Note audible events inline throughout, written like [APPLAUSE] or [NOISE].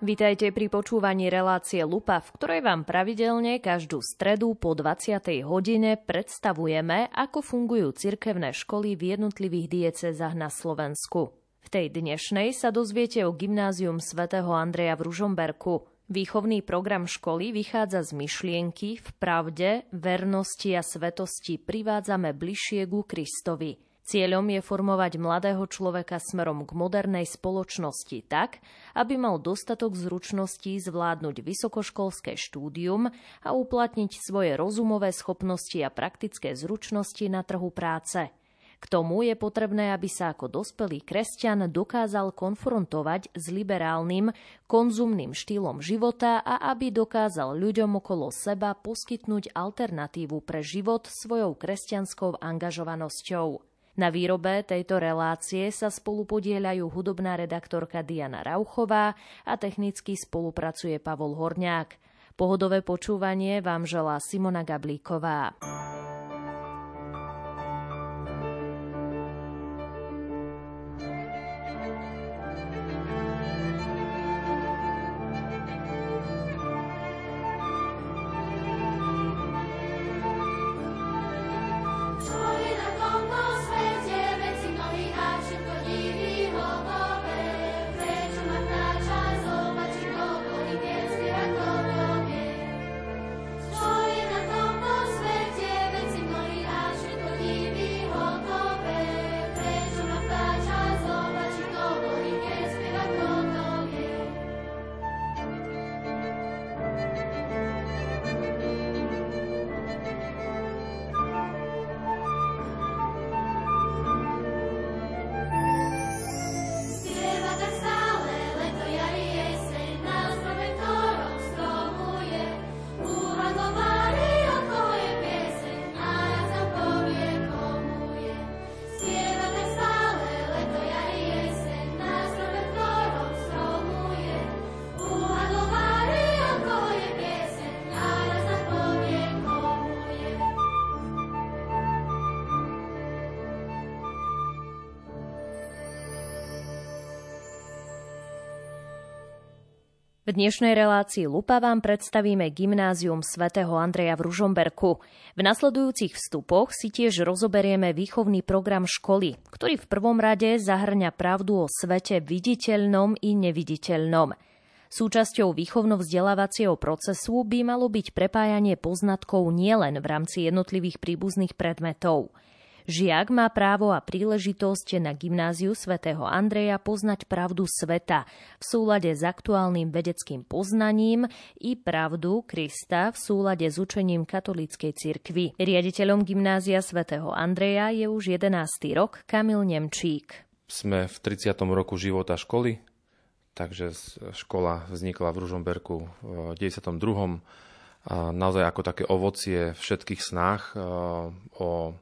Vítajte pri počúvaní relácie Lupa, v ktorej vám pravidelne každú stredu po 20. hodine predstavujeme, ako fungujú cirkevné školy v jednotlivých diecezách na Slovensku. V tej dnešnej sa dozviete o gymnázium svätého Andreja v Ružomberku. Výchovný program školy vychádza z myšlienky v pravde, vernosti a svetosti privádzame bližšie ku Kristovi – Cieľom je formovať mladého človeka smerom k modernej spoločnosti tak, aby mal dostatok zručností zvládnuť vysokoškolské štúdium a uplatniť svoje rozumové schopnosti a praktické zručnosti na trhu práce. K tomu je potrebné, aby sa ako dospelý kresťan dokázal konfrontovať s liberálnym, konzumným štýlom života a aby dokázal ľuďom okolo seba poskytnúť alternatívu pre život svojou kresťanskou angažovanosťou. Na výrobe tejto relácie sa spolu podieľajú hudobná redaktorka Diana Rauchová a technicky spolupracuje Pavol Horňák. Pohodové počúvanie vám želá Simona Gablíková. V dnešnej relácii Lupa vám predstavíme gymnázium svätého Andreja v Ružomberku. V nasledujúcich vstupoch si tiež rozoberieme výchovný program školy, ktorý v prvom rade zahrňa pravdu o svete viditeľnom i neviditeľnom. Súčasťou výchovno-vzdelávacieho procesu by malo byť prepájanie poznatkov nielen v rámci jednotlivých príbuzných predmetov – Žiak má právo a príležitosť na gymnáziu svätého Andreja poznať pravdu sveta v súlade s aktuálnym vedeckým poznaním i pravdu Krista v súlade s učením katolíckej cirkvy. Riaditeľom gymnázia svätého Andreja je už 11. rok Kamil Nemčík. Sme v 30. roku života školy, takže škola vznikla v Ružomberku v 92. A naozaj ako také ovocie všetkých snách o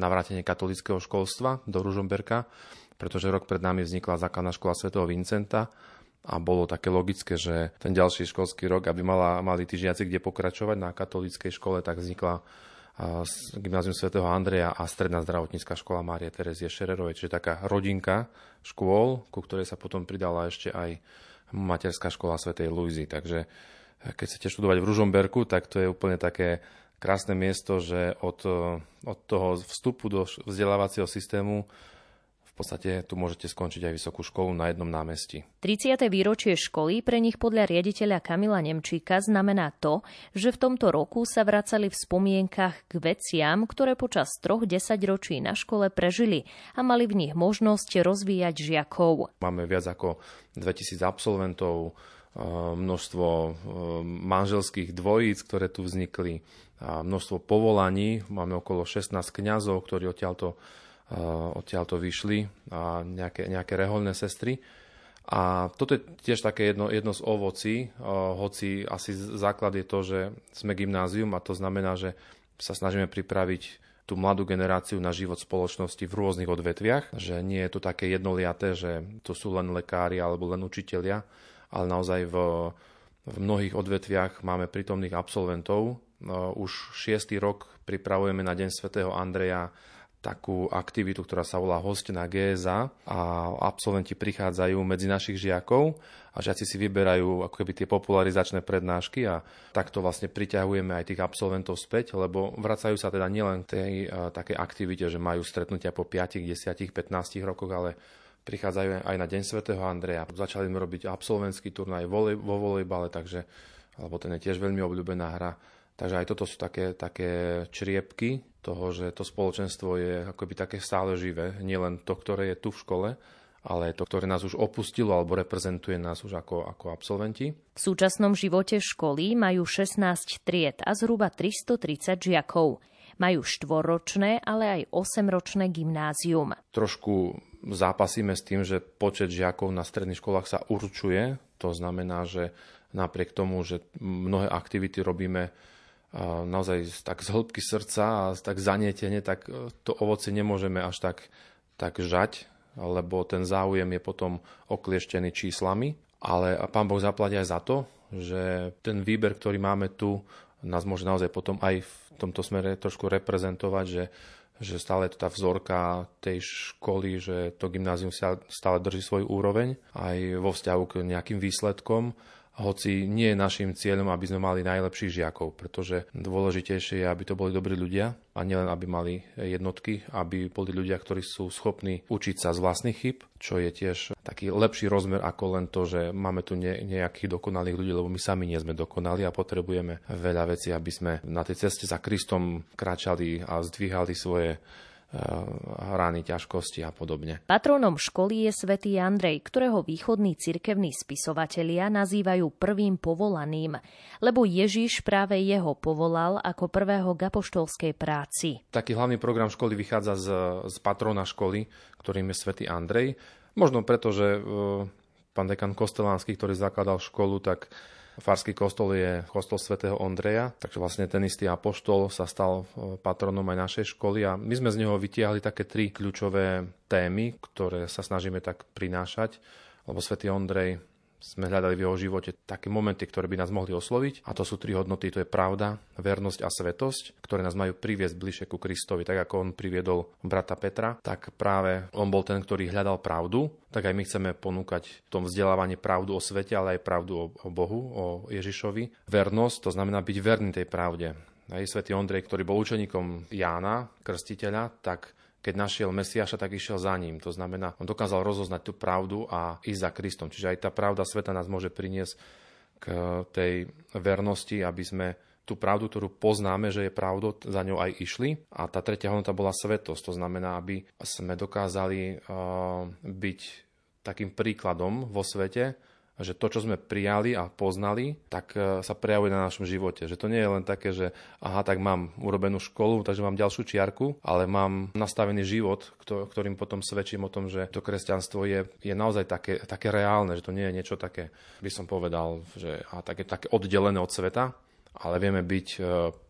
navrátenie katolického školstva do Ružomberka, pretože rok pred nami vznikla základná škola svätého Vincenta a bolo také logické, že ten ďalší školský rok, aby mala, mali tí žiaci kde pokračovať na katolíckej škole, tak vznikla gymnázium svätého Andreja a stredná zdravotnícka škola Márie Terezie Šererovej, čiže taká rodinka škôl, ku ktorej sa potom pridala ešte aj materská škola svätej Luizy. Takže keď chcete študovať v Ružomberku, tak to je úplne také krásne miesto, že od, od toho vstupu do vzdelávacieho systému v podstate tu môžete skončiť aj vysokú školu na jednom námestí. 30. výročie školy pre nich podľa riaditeľa Kamila Nemčíka znamená to, že v tomto roku sa vracali v spomienkach k veciam, ktoré počas troch desaťročí na škole prežili a mali v nich možnosť rozvíjať žiakov. Máme viac ako 2000 absolventov, množstvo manželských dvojíc, ktoré tu vznikli, množstvo povolaní. Máme okolo 16 kňazov, ktorí odtiaľto, odtiaľto vyšli a nejaké, nejaké reholné sestry. A toto je tiež také jedno, jedno z ovocí, hoci asi základ je to, že sme gymnázium a to znamená, že sa snažíme pripraviť tú mladú generáciu na život spoločnosti v rôznych odvetviach, že nie je to také jednoliaté, že to sú len lekári alebo len učitelia, ale naozaj v, v mnohých odvetviach máme prítomných absolventov. No, už šiestý rok pripravujeme na Deň svätého Andreja takú aktivitu, ktorá sa volá Host na GSA a absolventi prichádzajú medzi našich žiakov a žiaci si vyberajú ako keby tie popularizačné prednášky a takto vlastne priťahujeme aj tých absolventov späť, lebo vracajú sa teda nielen tej uh, takej aktivite, že majú stretnutia po 5, 10, 15 rokoch, ale prichádzajú aj na Deň svätého Andreja. Začali sme robiť absolventský turnaj vo volejbale, takže, alebo ten je tiež veľmi obľúbená hra. Takže aj toto sú také, také čriepky toho, že to spoločenstvo je akoby také stále živé. Nielen to, ktoré je tu v škole, ale to, ktoré nás už opustilo alebo reprezentuje nás už ako, ako absolventi. V súčasnom živote školy majú 16 tried a zhruba 330 žiakov. Majú štvorročné, ale aj 8-ročné gymnázium. Trošku zápasíme s tým, že počet žiakov na stredných školách sa určuje. To znamená, že napriek tomu, že mnohé aktivity robíme naozaj tak z hĺbky srdca a tak zanietene, tak e, to ovoce nemôžeme až tak, tak žať, lebo ten záujem je potom oklieštený číslami. Ale pán Boh zaplatí aj za to, že ten výber, ktorý máme tu, nás môže naozaj potom aj v tomto smere trošku reprezentovať, že že stále je to tá vzorka tej školy, že to gymnázium stále drží svoj úroveň aj vo vzťahu k nejakým výsledkom hoci nie je našim cieľom, aby sme mali najlepších žiakov, pretože dôležitejšie je, aby to boli dobrí ľudia a nielen, aby mali jednotky, aby boli ľudia, ktorí sú schopní učiť sa z vlastných chyb, čo je tiež taký lepší rozmer ako len to, že máme tu nejakých dokonalých ľudí, lebo my sami nie sme dokonali a potrebujeme veľa vecí, aby sme na tej ceste za Kristom kráčali a zdvíhali svoje Eh, rány, ťažkosti a podobne. Patrónom školy je svätý Andrej, ktorého východní cirkevní spisovatelia nazývajú prvým povolaným, lebo Ježiš práve jeho povolal ako prvého k apoštolskej práci. Taký hlavný program školy vychádza z, z patrona školy, ktorým je svätý Andrej. Možno preto, že e, pán dekan Kostelánsky, ktorý zakladal školu, tak Farský kostol je kostol svätého Ondreja, takže vlastne ten istý apoštol sa stal e, patronom aj našej školy a my sme z neho vytiahli také tri kľúčové témy, ktoré sa snažíme tak prinášať, lebo svätý Ondrej sme hľadali v jeho živote také momenty, ktoré by nás mohli osloviť. A to sú tri hodnoty, to je pravda, vernosť a svetosť, ktoré nás majú priviesť bližšie ku Kristovi. Tak ako on priviedol brata Petra, tak práve on bol ten, ktorý hľadal pravdu. Tak aj my chceme ponúkať v tom vzdelávaní pravdu o svete, ale aj pravdu o, o Bohu, o Ježišovi. Vernosť, to znamená byť verný tej pravde. Aj svätý Ondrej, ktorý bol učeníkom Jána, krstiteľa, tak keď našiel Mesiaša, tak išiel za ním. To znamená, on dokázal rozoznať tú pravdu a ísť za Kristom. Čiže aj tá pravda sveta nás môže priniesť k tej vernosti, aby sme tú pravdu, ktorú poznáme, že je pravdou, za ňou aj išli. A tá tretia hodnota bola svetosť. To znamená, aby sme dokázali uh, byť takým príkladom vo svete, že to, čo sme prijali a poznali, tak e, sa prejavuje na našom živote. Že to nie je len také, že aha, tak mám urobenú školu, takže mám ďalšiu čiarku, ale mám nastavený život, ktorým potom svedčím o tom, že to kresťanstvo je, je naozaj také, také reálne, že to nie je niečo také, by som povedal, že a také, také oddelené od sveta, ale vieme byť e,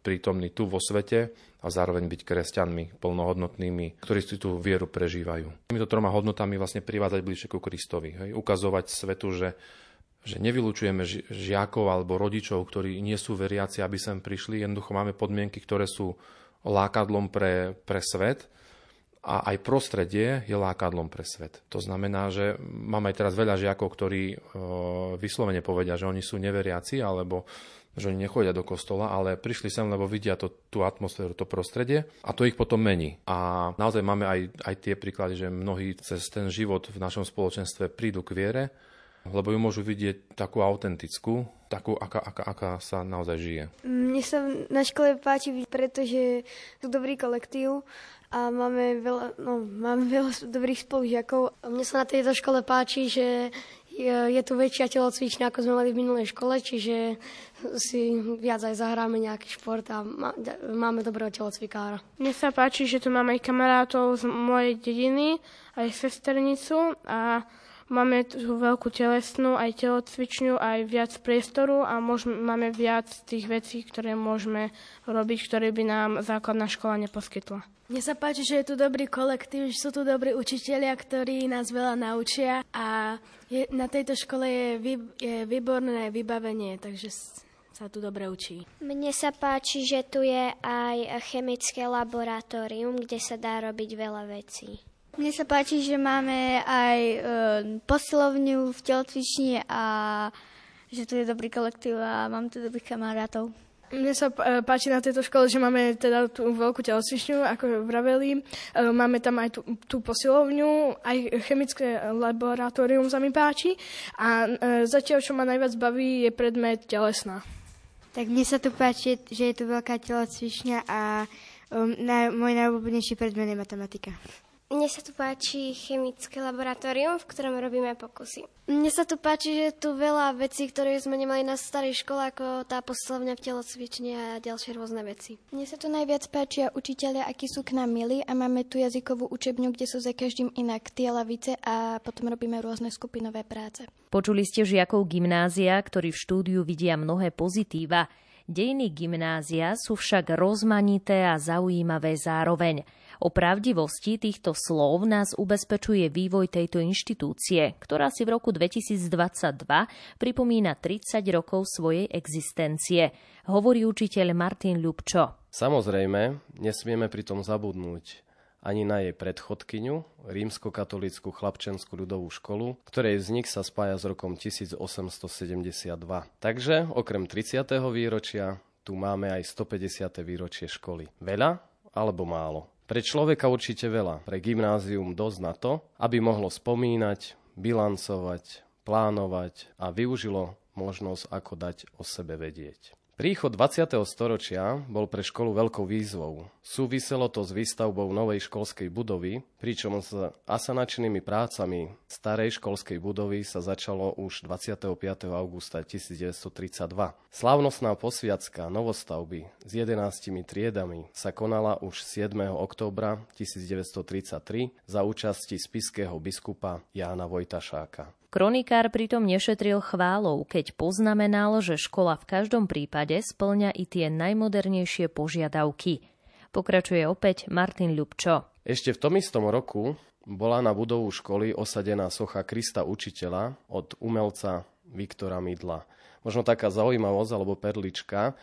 prítomní tu vo svete a zároveň byť kresťanmi plnohodnotnými, ktorí si tú vieru prežívajú. Týmito troma hodnotami vlastne privádzať bližšie ku Kristovi. Hej? Ukazovať svetu, že, že nevylučujeme žiakov alebo rodičov, ktorí nie sú veriaci, aby sem prišli. Jednoducho máme podmienky, ktoré sú lákadlom pre, pre svet a aj prostredie je lákadlom pre svet. To znamená, že mám aj teraz veľa žiakov, ktorí e, vyslovene povedia, že oni sú neveriaci alebo že oni nechodia do kostola, ale prišli sem, lebo vidia to, tú atmosféru, to prostredie a to ich potom mení. A naozaj máme aj, aj tie príklady, že mnohí cez ten život v našom spoločenstve prídu k viere, lebo ju môžu vidieť takú autentickú, takú, aká, aká, aká sa naozaj žije. Mne sa na škole páči, pretože sú dobrý kolektív a máme veľa, no, máme veľa dobrých spolužiakov. Mne sa na tejto škole páči, že je, tu väčšia telocvičňa, ako sme mali v minulej škole, čiže si viac aj zahráme nejaký šport a má, máme dobrého telocvikára. Mne sa páči, že tu máme aj kamarátov z mojej dediny, aj sesternicu a Máme tu veľkú telesnú, aj telocvičňu, aj viac priestoru a môžeme, máme viac tých vecí, ktoré môžeme robiť, ktoré by nám základná škola neposkytla. Mne sa páči, že je tu dobrý kolektív, že sú tu dobrí učitelia, ktorí nás veľa naučia a je, na tejto škole je, vy, je výborné vybavenie, takže sa tu dobre učí. Mne sa páči, že tu je aj chemické laboratórium, kde sa dá robiť veľa vecí. Mne sa páči, že máme aj e, posilovňu v telocvični a že tu je dobrý kolektív a mám tu dobrých kamarátov. Mne sa e, páči na tejto škole, že máme teda tú veľkú telocvičňu, ako vraveli. E, máme tam aj tú, tú posilovňu, aj chemické laboratórium sa mi páči. A e, zatiaľ, čo ma najviac baví, je predmet telesná. Tak mne sa tu páči, že je tu veľká telocvičňa a um, na, môj najobľúbenejší predmet je matematika. Mne sa tu páči chemické laboratórium, v ktorom robíme pokusy. Mne sa tu páči, že je tu veľa vecí, ktoré sme nemali na starej škole, ako tá poslovňa v telocvični a ďalšie rôzne veci. Mne sa tu najviac páčia učiteľia, akí sú k nám milí a máme tu jazykovú učebňu, kde sú za každým inak tie lavice a potom robíme rôzne skupinové práce. Počuli ste žiakov gymnázia, ktorí v štúdiu vidia mnohé pozitíva. Dejiny gymnázia sú však rozmanité a zaujímavé zároveň. O pravdivosti týchto slov nás ubezpečuje vývoj tejto inštitúcie, ktorá si v roku 2022 pripomína 30 rokov svojej existencie, hovorí učiteľ Martin Ľubčo. Samozrejme, nesmieme pritom zabudnúť ani na jej predchodkyňu, rímskokatolickú chlapčenskú ľudovú školu, ktorej vznik sa spája s rokom 1872. Takže okrem 30. výročia tu máme aj 150. výročie školy. Veľa alebo málo? Pre človeka určite veľa, pre gymnázium dosť na to, aby mohlo spomínať, bilancovať, plánovať a využilo možnosť, ako dať o sebe vedieť. Príchod 20. storočia bol pre školu veľkou výzvou. Súviselo to s výstavbou novej školskej budovy, pričom s asanačnými prácami starej školskej budovy sa začalo už 25. augusta 1932. Slávnostná posviacka novostavby s 11 triedami sa konala už 7. októbra 1933 za účasti spiského biskupa Jána Vojtašáka. Kronikár pritom nešetril chválou, keď poznamenal, že škola v každom prípade splňa i tie najmodernejšie požiadavky. Pokračuje opäť Martin Ľubčo. Ešte v tom istom roku bola na budovu školy osadená socha Krista učiteľa od umelca Viktora Midla. Možno taká zaujímavosť alebo perlička,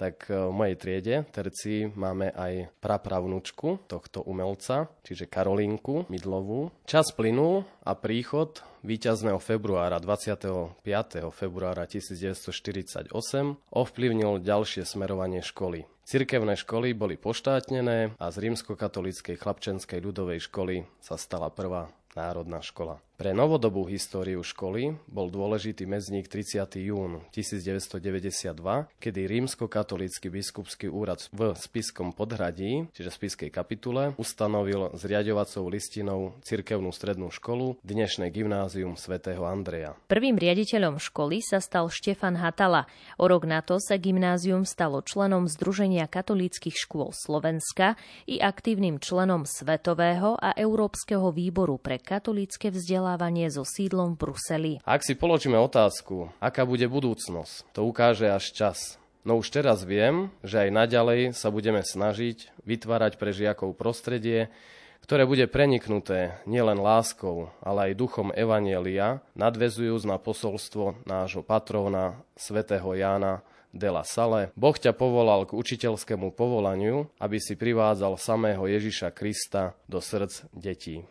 tak e, v mojej triede, terci, máme aj prapravnúčku tohto umelca, čiže Karolínku Midlovú. Čas plynul a príchod víťazného februára 25. februára 1948 ovplyvnil ďalšie smerovanie školy. Cirkevné školy boli poštátnené a z rímskokatolíckej chlapčenskej ľudovej školy sa stala prvá národná škola. Pre novodobú históriu školy bol dôležitý medzník 30. jún 1992, kedy rímsko-katolícky biskupský úrad v Spiskom podhradí, čiže Spiskej kapitule, ustanovil zriadovacou listinou cirkevnú strednú školu, dnešné gymnázium svätého Andreja. Prvým riaditeľom školy sa stal Štefan Hatala. O rok na to sa gymnázium stalo členom Združenia katolíckých škôl Slovenska i aktívnym členom Svetového a Európskeho výboru pre katolícke vzdelávanie vzdelávanie so sídlom v Bruseli. Ak si položíme otázku, aká bude budúcnosť, to ukáže až čas. No už teraz viem, že aj naďalej sa budeme snažiť vytvárať pre žiakov prostredie, ktoré bude preniknuté nielen láskou, ale aj duchom Evanielia, nadvezujúc na posolstvo nášho patróna, svätého Jána de la Salle. Boh ťa povolal k učiteľskému povolaniu, aby si privádzal samého Ježiša Krista do srdc detí.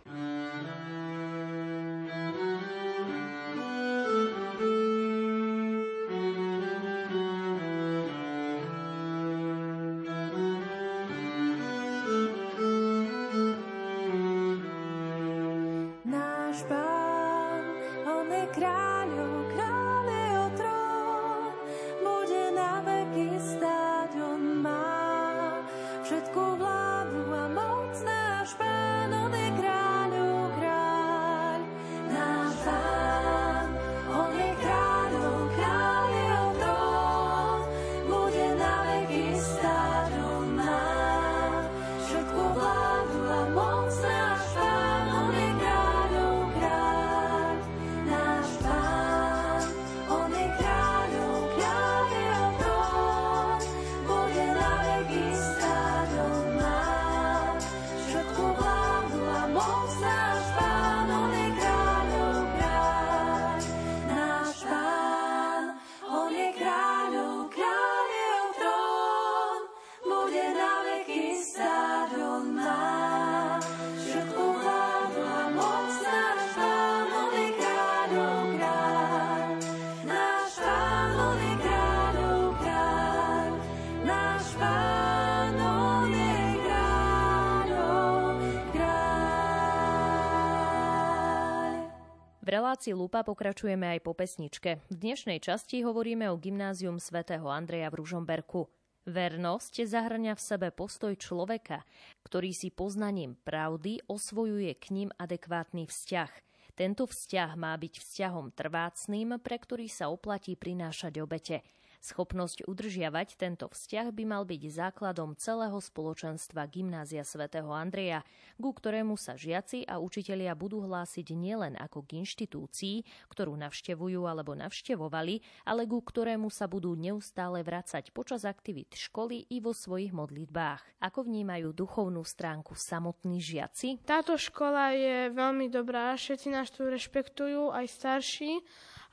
Relácii Lupa pokračujeme aj po pesničke. V dnešnej časti hovoríme o gymnázium svätého Andreja v Ružomberku. Vernosť zahrňa v sebe postoj človeka, ktorý si poznaním pravdy osvojuje k ním adekvátny vzťah. Tento vzťah má byť vzťahom trvácným, pre ktorý sa oplatí prinášať obete. Schopnosť udržiavať tento vzťah by mal byť základom celého spoločenstva Gymnázia svätého Andreja, ku ktorému sa žiaci a učitelia budú hlásiť nielen ako k inštitúcii, ktorú navštevujú alebo navštevovali, ale ku ktorému sa budú neustále vracať počas aktivít školy i vo svojich modlitbách. Ako vnímajú duchovnú stránku samotní žiaci? Táto škola je veľmi dobrá, všetci nás tu rešpektujú, aj starší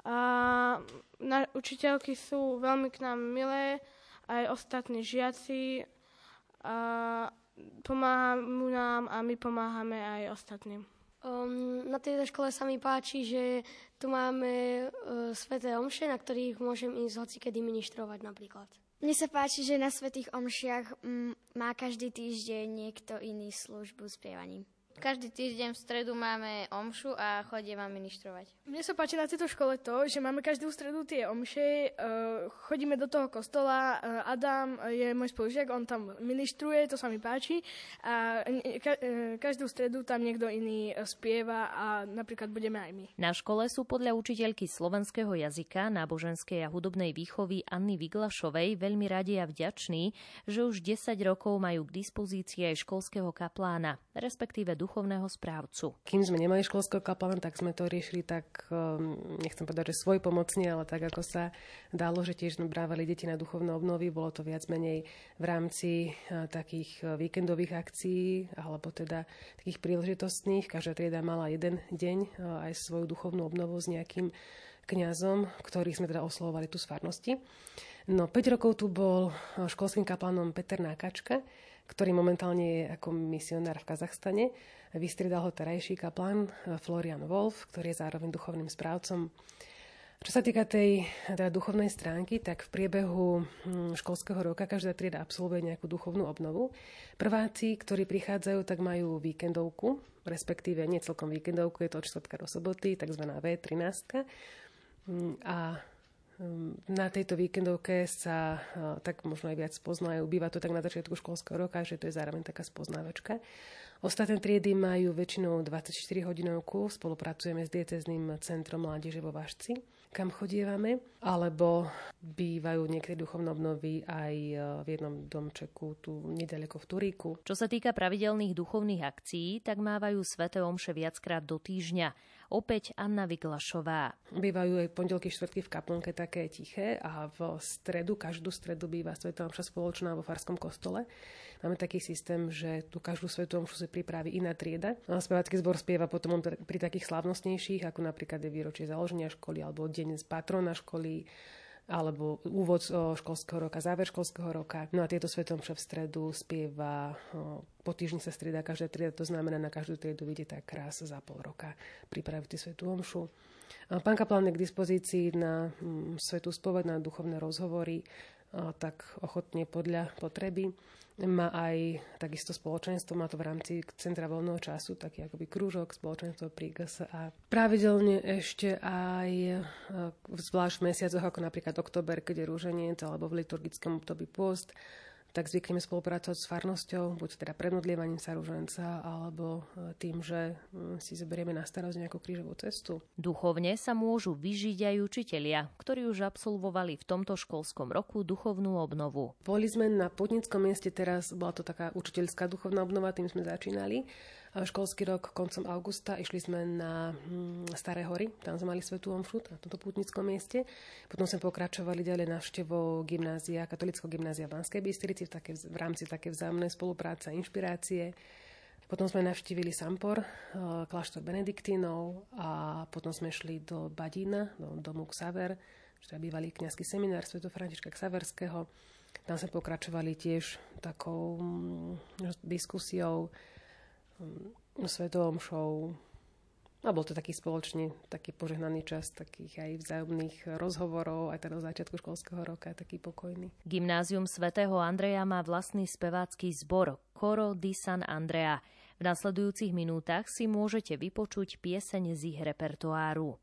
a na, učiteľky sú veľmi k nám milé, aj ostatní žiaci a pomáhajú nám a my pomáhame aj ostatným. Um, na tejto škole sa mi páči, že tu máme uh, sveté omše, na ktorých môžem ísť hocikedy ministrovať napríklad. Mne sa páči, že na svetých omšiach m, mm, má každý týždeň niekto iný službu s prievaním. Každý týždeň v stredu máme omšu a chodíme ministrovať. Mne sa páči na tejto škole to, že máme každú stredu tie omše, uh, chodíme do toho kostola, uh, Adam je môj spolužiak, on tam ministruje, to sa mi páči a uh, každú stredu tam niekto iný spieva a napríklad budeme aj my. Na škole sú podľa učiteľky slovenského jazyka, náboženskej a hudobnej výchovy Anny Viglašovej veľmi radi a vďační, že už 10 rokov majú k dispozícii aj školského kaplána, respektíve duchovného správcu. Kým sme nemali školského kaplana, tak sme to riešili tak, ehm, nechcem povedať, že svoj pomocne, ale tak, ako sa dalo, že tiež brávali deti na duchovné obnovy. Bolo to viac menej v rámci eh, takých eh, víkendových akcií, alebo teda takých príležitostných. Každá trieda mala jeden deň eh, aj svoju duchovnú obnovu s nejakým kňazom, ktorých sme teda oslovovali tu z farnosti. No, 5 rokov tu bol školským kaplanom Peter Nákačka, ktorý momentálne je ako misionár v Kazachstane. Vystriedal ho terajší kaplan eh, Florian Wolf, ktorý je zároveň duchovným správcom. Čo sa týka tej teda duchovnej stránky, tak v priebehu hm, školského roka každá trieda absolvuje nejakú duchovnú obnovu. Prváci, ktorí prichádzajú, tak majú víkendovku, respektíve nie celkom víkendovku, je to od čtvrtka do soboty, tzv. V13. Hm, a na tejto víkendovke sa tak možno aj viac poznajú. Býva to tak na začiatku školského roka, že to je zároveň taká spoznávačka. Ostatné triedy majú väčšinou 24 hodinovku. Spolupracujeme s diecezným centrom Mládeže vo Vážci, kam chodievame. Alebo bývajú niekedy duchovné obnovy aj e, v jednom domčeku tu nedaleko v Turíku. Čo sa týka pravidelných duchovných akcií, tak mávajú sveté omše viackrát do týždňa. Opäť Anna Vyglašová. Bývajú aj pondelky, štvrtky v kaplnke také tiché a v stredu, každú stredu býva Svetá Omša spoločná vo Farskom kostole. Máme taký systém, že tu každú Svetú Omšu si pripraví iná trieda. A spevacký zbor spieva potom pri takých slavnostnejších, ako napríklad je výročie založenia školy alebo deň z patrona školy alebo úvod školského roka, záver školského roka. No a tieto svetom v stredu spieva, po týždni sa strieda každá trieda, to znamená na každú triedu vidie tak krás za pol roka pripraviť svetú omšu. Pán Kaplan je k dispozícii na mm, svetú spoved, na duchovné rozhovory, tak ochotne podľa potreby. Má aj takisto spoločenstvo, má to v rámci Centra voľného času, taký akoby krúžok, spoločenstvo pri a. Pravidelne ešte aj zvlášť v mesiacoch ako napríklad október, keď je rúženiec, alebo v liturgickom období pôst, tak zvykneme spolupracovať s farnosťou, buď teda predmodlievaním sa rúženca, alebo e, tým, že e, si zoberieme na starosť nejakú krížovú cestu. Duchovne sa môžu vyžiť aj učitelia, ktorí už absolvovali v tomto školskom roku duchovnú obnovu. Boli sme na podnickom mieste teraz, bola to taká učiteľská duchovná obnova, tým sme začínali školský rok koncom augusta. Išli sme na hm, Staré hory, tam sme mali svetú omšu na tomto pútnickom mieste. Potom sme pokračovali ďalej návštevou gymnázia, katolického gymnázia v Banskej Bystrici v, také, v rámci také vzájomnej spolupráce a inšpirácie. Potom sme navštívili Sampor, eh, kláštor Benediktínov a potom sme šli do Badína, do domu Ksaver, čo je bývalý kňazský seminár Sv. Františka Ksaverského. Tam sme pokračovali tiež takou hm, diskusiou svetovom show. A bol to taký spoločný, taký požehnaný čas takých aj vzájomných rozhovorov, aj teda začiatku školského roka, taký pokojný. Gymnázium svätého Andreja má vlastný spevácky zbor Coro di San Andrea. V nasledujúcich minútach si môžete vypočuť pieseň z ich repertoáru.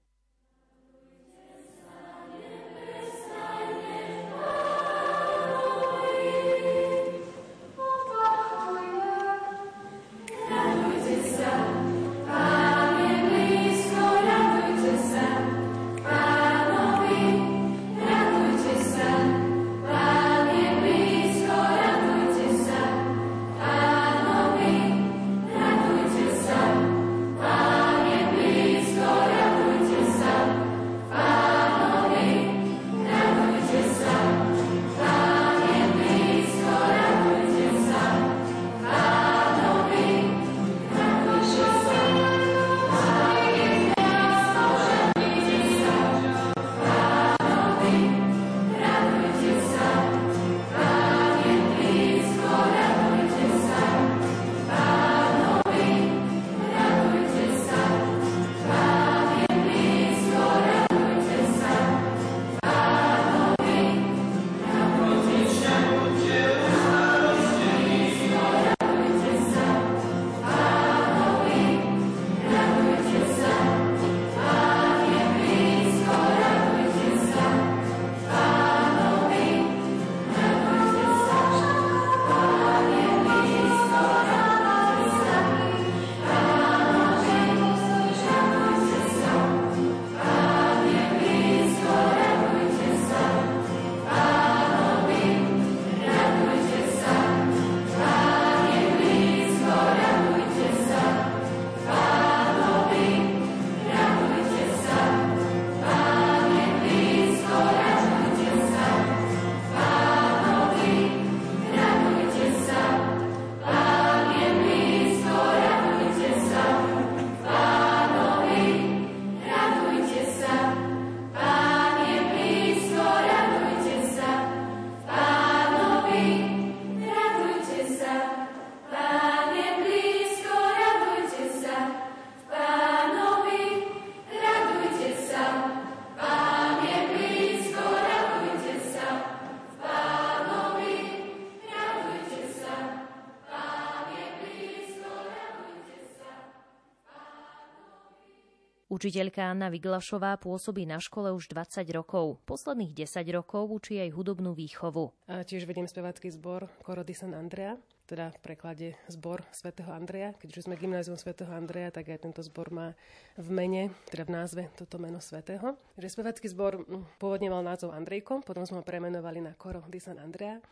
Učiteľka Anna Vyglašová pôsobí na škole už 20 rokov. Posledných 10 rokov učí aj hudobnú výchovu. A tiež vediem spevácky zbor Korody San Andrea, teda v preklade zbor svätého Andreja. Keďže sme gymnázium svätého Andreja, tak aj tento zbor má v mene, teda v názve toto meno svätého. Takže spevácky zbor hm, pôvodne mal názov Andrejko, potom sme ho premenovali na Koro di San Andrea.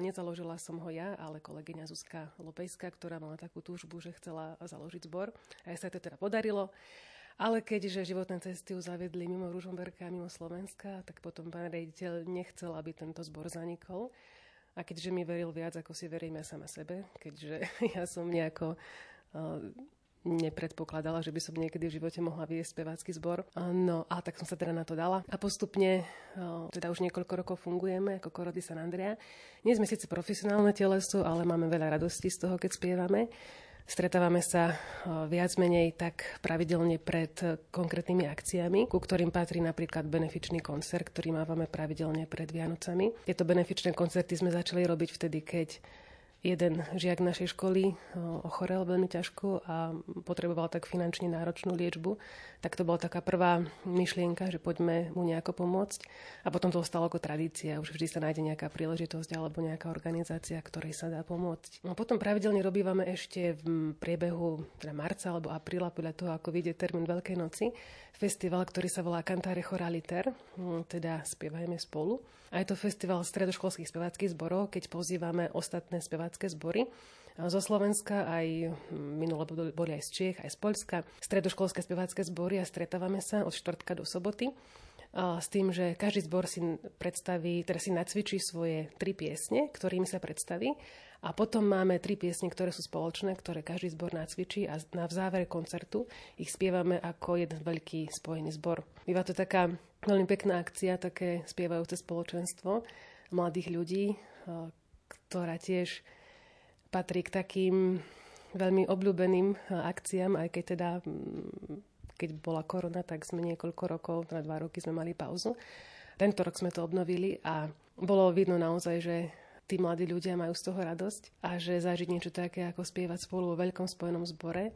Nezaložila som ho ja, ale kolegyňa Zuzka Lopejská, ktorá mala takú túžbu, že chcela založiť zbor. A sa to teda podarilo. Ale keďže životné cesty už zaviedli mimo Ružomberka a mimo Slovenska, tak potom pán rediteľ nechcel, aby tento zbor zanikol. A keďže mi veril viac, ako si verím ja sama sebe, keďže [LAUGHS] ja som nejako uh, nepredpokladala, že by som niekedy v živote mohla viesť spevácky zbor. No a tak som sa teda na to dala. A postupne, teda už niekoľko rokov fungujeme ako Korody San Andrea. Nie sme síce profesionálne teleso, ale máme veľa radosti z toho, keď spievame. Stretávame sa viac menej tak pravidelne pred konkrétnymi akciami, ku ktorým patrí napríklad benefičný koncert, ktorý mávame pravidelne pred Vianocami. Tieto benefičné koncerty sme začali robiť vtedy, keď jeden žiak našej školy ochorel veľmi ťažko a potreboval tak finančne náročnú liečbu, tak to bola taká prvá myšlienka, že poďme mu nejako pomôcť. A potom to ostalo ako tradícia. Už vždy sa nájde nejaká príležitosť alebo nejaká organizácia, ktorej sa dá pomôcť. No potom pravidelne robívame ešte v priebehu teda marca alebo apríla, podľa toho, ako vyjde termín Veľkej noci, festival, ktorý sa volá Cantare Choraliter, hm, teda Spievajme spolu. A je to festival stredoškolských speváckých zborov, keď pozývame ostatné spevácké zbory. Zo Slovenska, aj hm, minule boli aj z Čiech, aj z Poľska, stredoškolské spevácké zbory a stretávame sa od štvrtka do soboty. S tým, že každý zbor si predstaví, teda si nacvičí svoje tri piesne, ktorými sa predstaví. A potom máme tri piesne, ktoré sú spoločné, ktoré každý zbor nacvičí a na v závere koncertu ich spievame ako jeden veľký spojený zbor. Býva to taká veľmi pekná akcia, také spievajúce spoločenstvo mladých ľudí, ktorá tiež patrí k takým veľmi obľúbeným akciám, aj keď teda keď bola korona, tak sme niekoľko rokov, na dva roky sme mali pauzu. Tento rok sme to obnovili a bolo vidno naozaj, že tí mladí ľudia majú z toho radosť a že zažiť niečo také, ako spievať spolu vo veľkom spojenom zbore,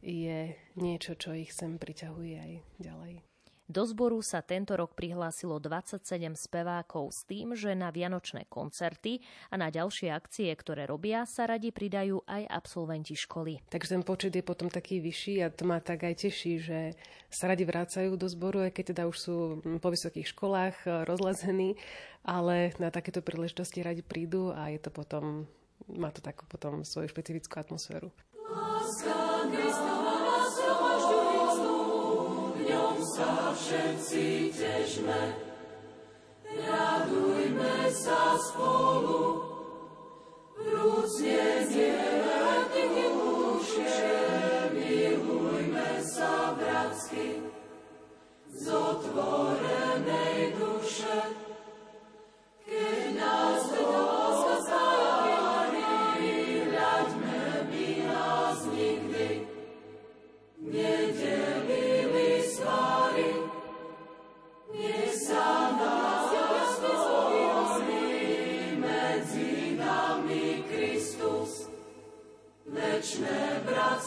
je niečo, čo ich sem priťahuje aj ďalej. Do zboru sa tento rok prihlásilo 27 spevákov s tým, že na vianočné koncerty a na ďalšie akcie, ktoré robia, sa radi pridajú aj absolventi školy. Takže ten počet je potom taký vyšší a to ma tak aj teší, že sa radi vrácajú do zboru, aj keď teda už sú po vysokých školách e, rozlezení, ale na takéto príležitosti radi prídu a je to potom, má to takú potom svoju špecifickú atmosféru. Láska všetci težme, radujme sa spolu, vrúcne zdieľajte duše, milujme sa bratsky, z otvorenej duše,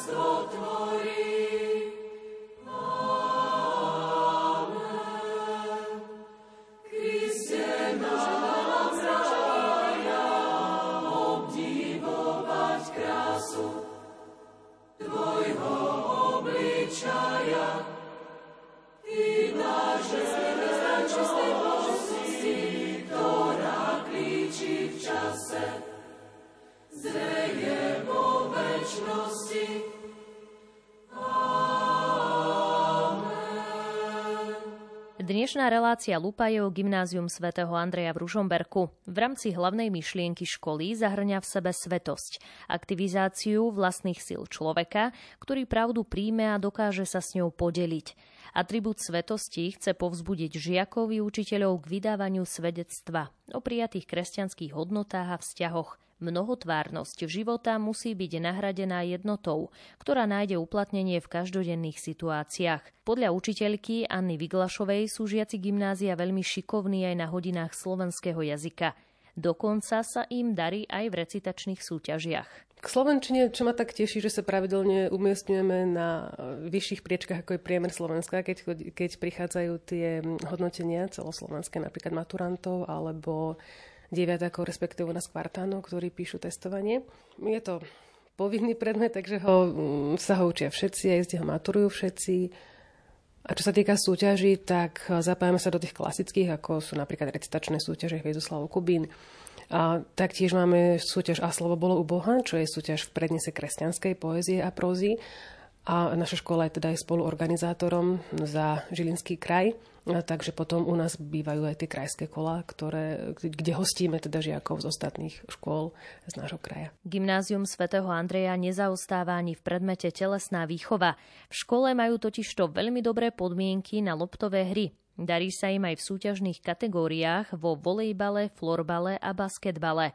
večné bratstvo Dnešná relácia Lupa je o gymnázium svätého Andreja v Ružomberku. V rámci hlavnej myšlienky školy zahrňa v sebe svetosť, aktivizáciu vlastných síl človeka, ktorý pravdu príjme a dokáže sa s ňou podeliť. Atribút svetosti chce povzbudiť žiakov i učiteľov k vydávaniu svedectva o prijatých kresťanských hodnotách a vzťahoch. Mnohotvárnosť života musí byť nahradená jednotou, ktorá nájde uplatnenie v každodenných situáciách. Podľa učiteľky Anny Vyglašovej sú žiaci gymnázia veľmi šikovní aj na hodinách slovenského jazyka. Dokonca sa im darí aj v recitačných súťažiach. K Slovenčine, čo ma tak teší, že sa pravidelne umiestňujeme na vyšších priečkách, ako je priemer Slovenska, keď, keď prichádzajú tie hodnotenia celoslovenské, napríklad maturantov alebo deviatakov, respektíve na skvartánov, ktorí píšu testovanie. Je to povinný predmet, takže ho, mm, sa ho učia všetci, aj zde ho maturujú všetci. A čo sa týka súťaží, tak zapájame sa do tých klasických, ako sú napríklad recitačné súťaže Hviezdoslavov Kubín, a taktiež máme súťaž A slovo bolo u Boha, čo je súťaž v prednese kresťanskej poézie a prózy. A naša škola je teda aj spoluorganizátorom za Žilinský kraj, takže potom u nás bývajú aj tie krajské kola, ktoré, kde hostíme teda žiakov z ostatných škôl z nášho kraja. Gymnázium svätého Andreja nezaostáva ani v predmete telesná výchova. V škole majú totižto veľmi dobré podmienky na loptové hry. Darí sa im aj v súťažných kategóriách vo volejbale, florbale a basketbale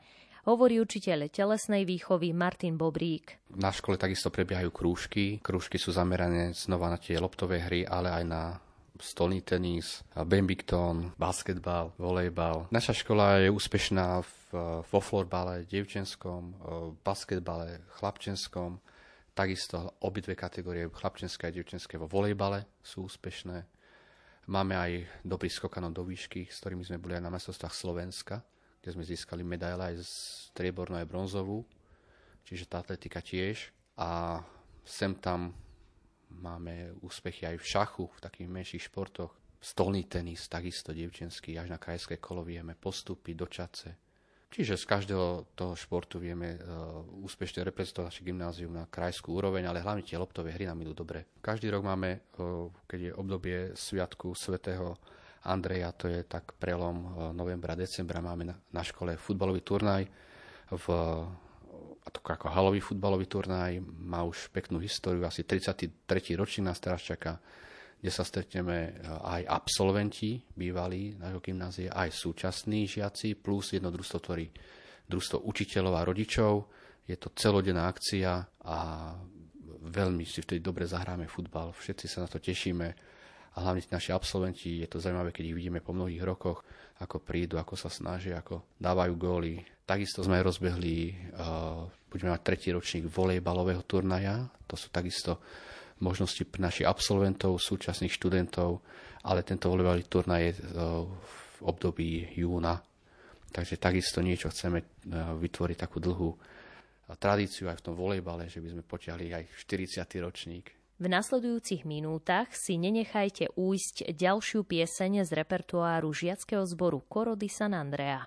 hovorí učiteľ telesnej výchovy Martin Bobrík. Na škole takisto prebiehajú krúžky. Krúžky sú zamerané znova na tie loptové hry, ale aj na stolný tenis, badminton, basketbal, volejbal. Naša škola je úspešná v, vo florbale devčenskom, basketbale chlapčenskom. Takisto obidve kategórie, chlapčenské a devčenské vo volejbale sú úspešné. Máme aj dobrý skokanov do výšky, s ktorými sme boli aj na mestostvách Slovenska, kde sme získali medaile aj striebornú aj bronzovú, čiže tá atletika tiež. A sem tam máme úspechy aj v šachu, v takých menších športoch. Stolný tenis, takisto dievčenský, až na krajské kolo vieme postúpiť do čace, Čiže z každého toho športu vieme uh, úspešne reprezentovať naše gymnázium na krajskú úroveň, ale hlavne tie loptové hry nám idú dobre. Každý rok máme, uh, keď je obdobie sviatku svätého Andreja, to je tak prelom uh, novembra, decembra, máme na, na škole futbalový turnaj v a to ako halový futbalový turnaj, má už peknú históriu, asi 33. ročník nás teraz čaká kde sa stretneme e, aj absolventi bývalí nášho gymnázia, aj súčasní žiaci, plus jedno družstvo, ktorý družstvo učiteľov a rodičov. Je to celodenná akcia a veľmi si vtedy dobre zahráme futbal. Všetci sa na to tešíme a hlavne naši absolventi, je to zaujímavé, keď ich vidíme po mnohých rokoch, ako prídu, ako sa snažia, ako dávajú góly. Takisto sme rozbehli, uh, budeme mať tretí ročník volejbalového turnaja, to sú takisto možnosti našich absolventov, súčasných študentov, ale tento volejbalový turnaj je uh, v období júna, takže takisto niečo chceme uh, vytvoriť takú dlhú tradíciu aj v tom volejbale, že by sme potiahli aj 40. ročník. V nasledujúcich minútach si nenechajte újsť ďalšiu pieseň z repertoáru žiackého zboru Korody San Andrea.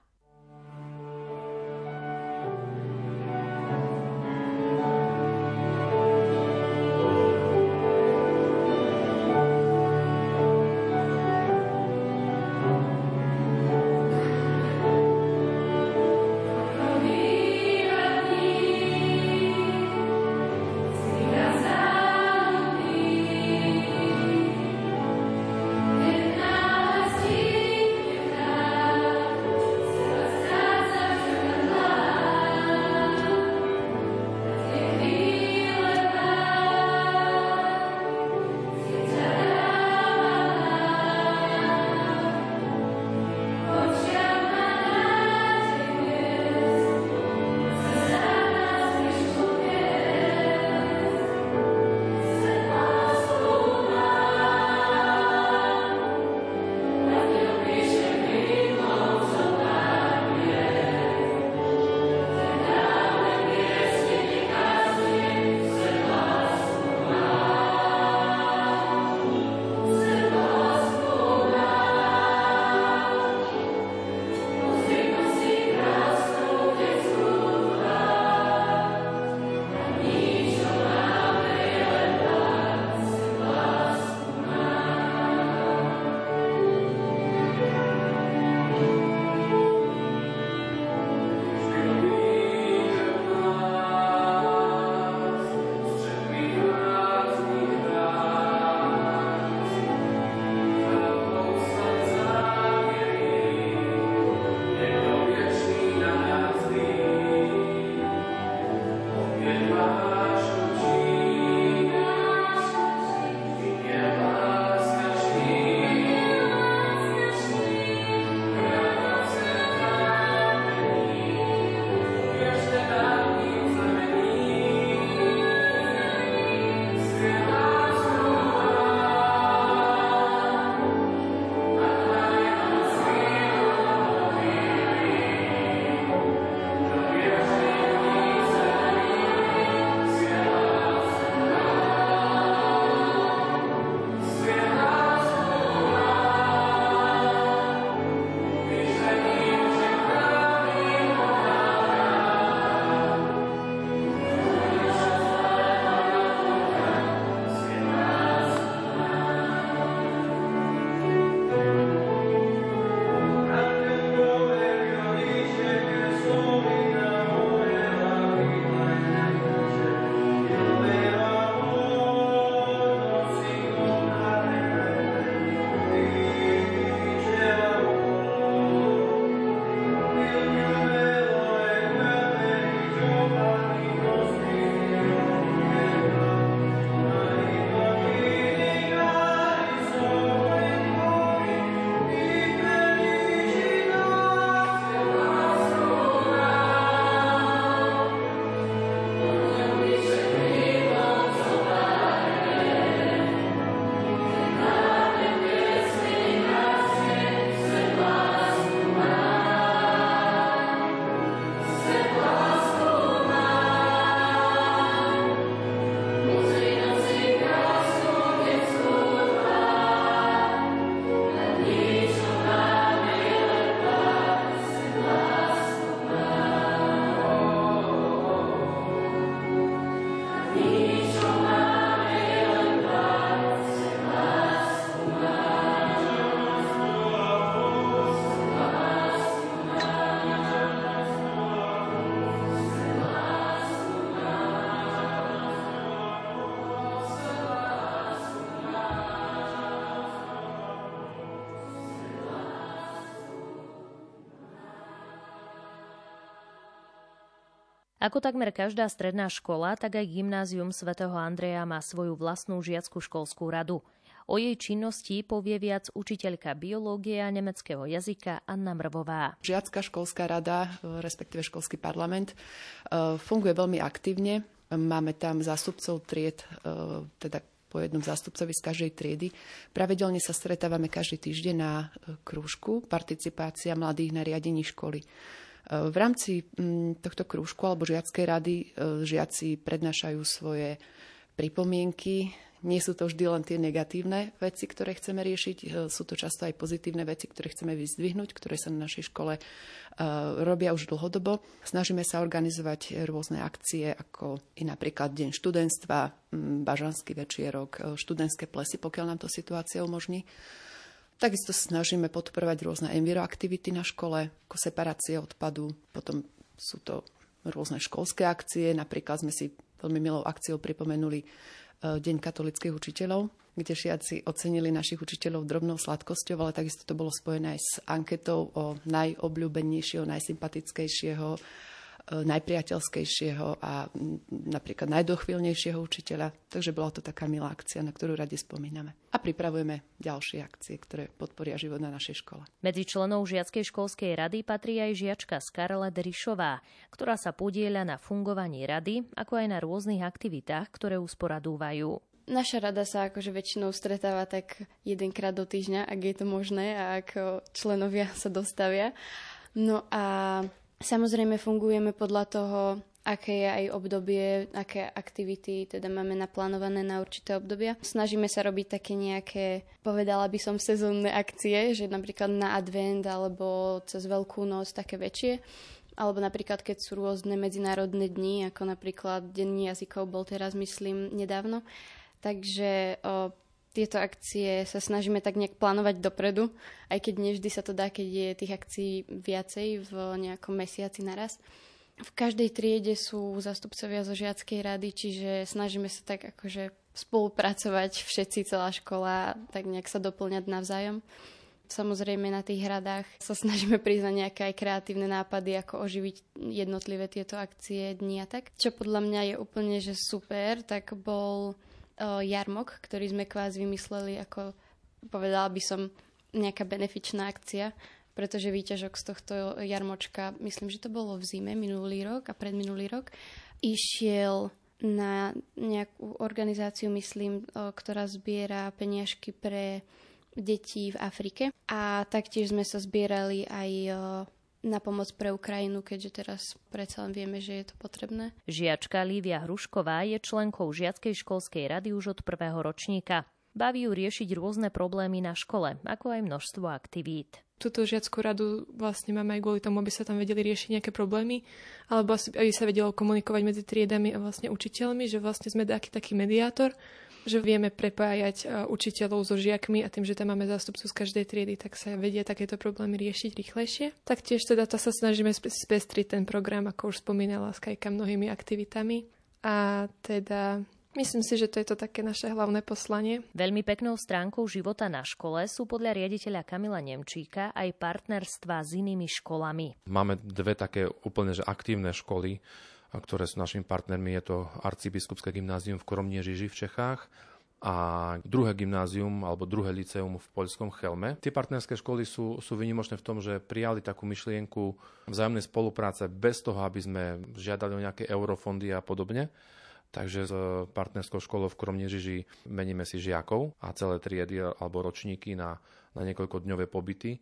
Ako takmer každá stredná škola, tak aj gymnázium svätého Andreja má svoju vlastnú žiackú školskú radu. O jej činnosti povie viac učiteľka biológie a nemeckého jazyka Anna Mrvová. Žiacká školská rada, respektíve školský parlament, e, funguje veľmi aktívne. Máme tam zástupcov tried, e, teda po jednom zástupcovi z každej triedy. Pravidelne sa stretávame každý týždeň na e, krúžku Participácia mladých na riadení školy. V rámci tohto krúžku alebo žiackej rady žiaci prednášajú svoje pripomienky, nie sú to vždy len tie negatívne veci, ktoré chceme riešiť, e, sú to často aj pozitívne veci, ktoré chceme vyzdvihnúť, ktoré sa na našej škole uh, robia už dlhodobo. Snažíme sa organizovať rôzne akcie, ako i napríklad Deň študentstva, Bažanský večierok, e, študentské plesy, pokiaľ nám to situácia umožní. Takisto snažíme podporovať rôzne enviroaktivity na škole, ako separácie odpadu, potom sú to rôzne školské akcie, napríklad sme si veľmi milou akciou pripomenuli E, Deň katolických učiteľov, kde žiaci ocenili našich učiteľov drobnou sladkosťou, ale takisto to bolo spojené aj s anketou o najobľúbenejšieho, najsympatickejšieho najpriateľskejšieho a napríklad najdochvíľnejšieho učiteľa. Takže bola to taká milá akcia, na ktorú radi spomíname. A pripravujeme ďalšie akcie, ktoré podporia život na našej škole. Medzi členov Žiackej školskej rady patrí aj žiačka Scarlett Rišová, ktorá sa podieľa na fungovaní rady, ako aj na rôznych aktivitách, ktoré usporadúvajú. Naša rada sa akože väčšinou stretáva tak jedenkrát do týždňa, ak je to možné a ako členovia sa dostavia. No a Samozrejme fungujeme podľa toho, aké je aj obdobie, aké aktivity teda máme naplánované na určité obdobia. Snažíme sa robiť také nejaké, povedala by som, sezónne akcie, že napríklad na advent alebo cez Veľkú noc také väčšie. Alebo napríklad, keď sú rôzne medzinárodné dni, ako napríklad Deň jazykov bol teraz, myslím, nedávno. Takže o, tieto akcie sa snažíme tak nejak plánovať dopredu, aj keď nevždy sa to dá, keď je tých akcií viacej v nejakom mesiaci naraz. V každej triede sú zastupcovia zo žiackej rady, čiže snažíme sa tak akože spolupracovať všetci, celá škola, tak nejak sa doplňať navzájom. Samozrejme na tých hradách sa snažíme prísť na nejaké aj kreatívne nápady, ako oživiť jednotlivé tieto akcie, dni a tak. Čo podľa mňa je úplne že super, tak bol jarmok, ktorý sme kvás vymysleli ako, povedala by som, nejaká benefičná akcia, pretože výťažok z tohto jarmočka, myslím, že to bolo v zime minulý rok a predminulý rok, išiel na nejakú organizáciu, myslím, ktorá zbiera peniažky pre detí v Afrike. A taktiež sme sa zbierali aj na pomoc pre Ukrajinu, keďže teraz predsa len vieme, že je to potrebné. Žiačka Lívia Hrušková je členkou Žiackej školskej rady už od prvého ročníka. Baví ju riešiť rôzne problémy na škole, ako aj množstvo aktivít. Túto žiackú radu vlastne máme aj kvôli tomu, aby sa tam vedeli riešiť nejaké problémy, alebo aby sa vedelo komunikovať medzi triedami a vlastne učiteľmi, že vlastne sme taký taký mediátor, že vieme prepájať e, učiteľov so žiakmi a tým, že tam máme zástupcu z každej triedy, tak sa vedia takéto problémy riešiť rýchlejšie. Taktiež teda to sa snažíme spestriť ten program, ako už spomínala Skajka, mnohými aktivitami. A teda Myslím si, že to je to také naše hlavné poslanie. Veľmi peknou stránkou života na škole sú podľa riaditeľa Kamila Nemčíka aj partnerstva s inými školami. Máme dve také úplne že aktívne školy, ktoré sú našimi partnermi. Je to Arcibiskupské gymnázium v Koromniežiži v Čechách a druhé gymnázium alebo druhé liceum v poľskom Chelme. Tie partnerské školy sú, sú vynimočné v tom, že prijali takú myšlienku vzájomnej spolupráce bez toho, aby sme žiadali o nejaké eurofondy a podobne. Takže s partnerskou školou v Kromnežiži meníme si žiakov a celé triedy alebo ročníky na, na niekoľkodňové pobyty